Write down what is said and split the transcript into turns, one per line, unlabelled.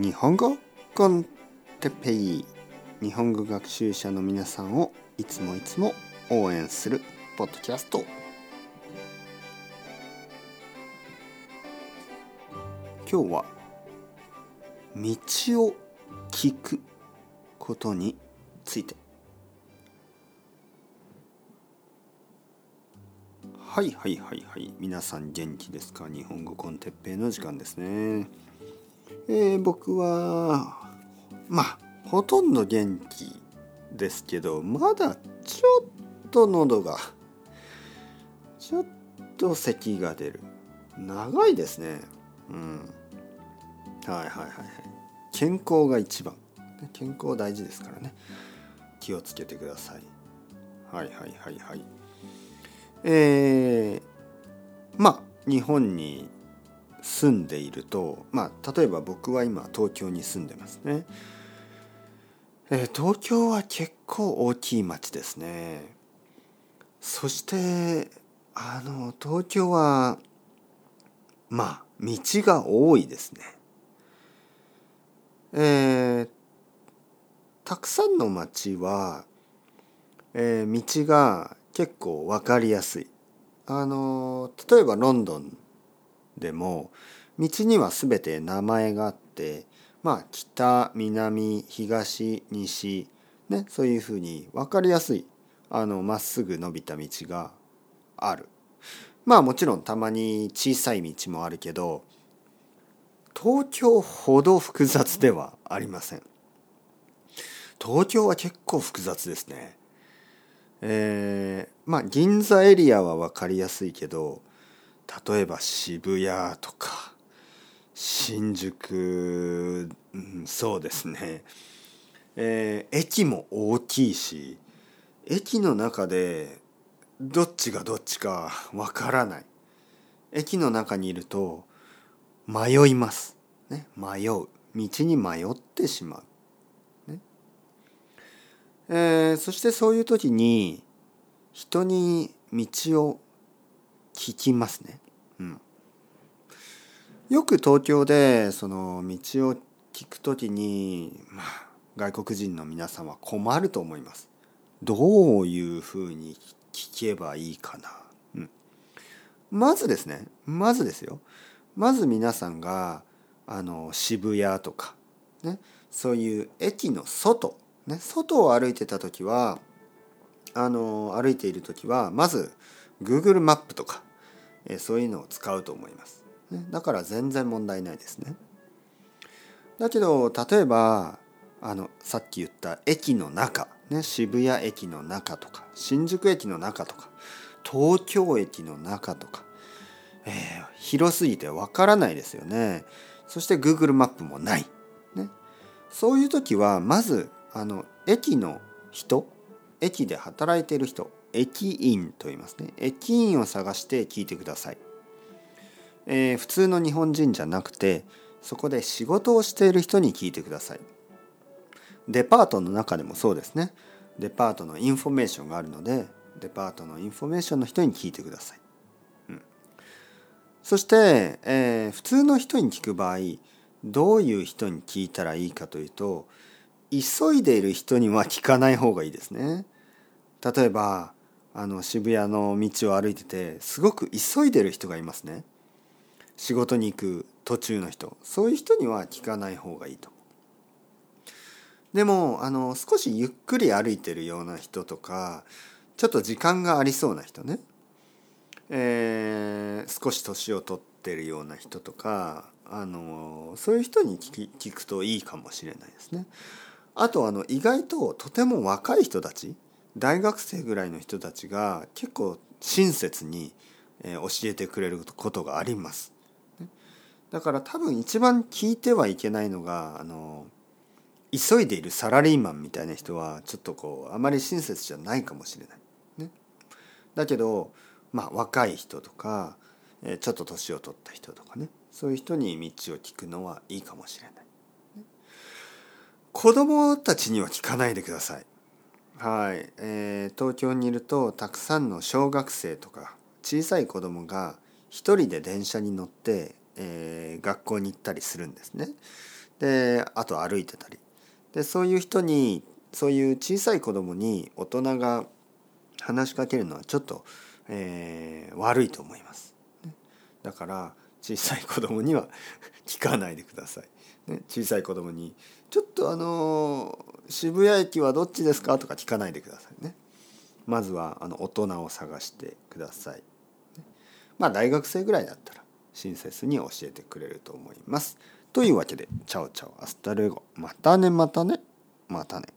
日本語コンテペイ。日本語学習者の皆さんをいつもいつも応援するポッドキャスト。今日は道を聞くことについて。はいはいはいはい。皆さん元気ですか？日本語コンテッペイの時間ですね。えー、僕はまあほとんど元気ですけどまだちょっと喉がちょっと咳が出る。長いですね。うん。はいはいはいはい。健康が一番。健康大事ですからね。気をつけてください。はいはいはいはい。えー、まあ日本に住んでいるとまあ例えば僕は今東京に住んでますね、えー、東京は結構大きい町ですね。そしてあの東京はまあ道が多いですね。えー、たくさんの町は、えー、道が結構分かりやすい。あの例えばロンドンでも道には全て名前があってまあ北南東西ねそういうふうに分かりやすいあのまっすぐ伸びた道がある。まあもちろんたまに小さい道もあるけど東京ほど複雑ではありません。東京は結構複雑ですね。えー、まあ銀座エリアは分かりやすいけど例えば渋谷とか新宿、うん、そうですね、えー、駅も大きいし駅の中でどっちがどっちか分からない。駅の中にいると迷います、ね、迷う。道に迷ってしまう。えー、そしてそういう時に人に道を聞きますね。うん、よく東京でその道を聞く時に、まあ、外国人の皆さんは困ると思います。どういうふうに聞けばいいかな。うん、まずですねまずですよまず皆さんがあの渋谷とか、ね、そういう駅の外ね、外を歩いてた時はあの歩いている時はまず Google マップとか、えそういうのを使うと思います、ね、だから全然問題ないですね。だけど例えばあのさっき言った駅の中、ね、渋谷駅の中とか新宿駅の中とか東京駅の中とか、えー、広すぎてわからないですよね。そして Google マップもない、ね、そういう時はまずあの駅の人駅で働いている人駅員と言いますね。駅員を探して聞いてください、えー、普通の日本人じゃなくてそこで仕事をしている人に聞いてください。デパートの中でもそうですね。デパートのインフォメーションがあるのでデパートのインフォメーションの人に聞いてください、うん、そして、えー、普通の人に聞く場合どういう人に聞いたらいいかというと急いでいる人には聞かない方がいいですね。例えばあの渋谷の道を歩いててすごく急いでる人がいますね。仕事に行く途中の人そういう人には聞かない方がいいと。でもあの少しゆっくり歩いてるような人とかちょっと時間がありそうな人ね、えー、少し年を取ってるような人とかあのそういう人に聞くといいかもしれないですね。あとあの意外ととても若い人たち大学生ぐらいの人たちが結構親切に教えてくれることがあります。だから多分一番聞いてはいけないのがあの急いでいるサラリーマンみたいな人はちょっとこうあまり親切じゃないかもしれない。ね、だけどまあ若い人とかちょっと年を取った人とかねそういう人に道を聞くのはいいかもしれない。子供たちには聞かないでください。はい、えー、東京にいるとたくさんの小学生とか小さい子供が一人で電車に乗って、えー、学校に行ったりするんですね。であと歩いてたりでそういう人にそういう小さい子供に大人が話しかけるのはちょっと、えー、悪いと思います。だから小さい子供には 聞かないでください。ね、小さい子供に「ちょっとあの渋谷駅はどっちですか?」とか聞かないでくださいね。まずはあの大人を探してください。まあ大学生ぐらいだったら親切に教えてくれると思います。というわけで、 ciao ciao、hasta luego。またね、またね、またね。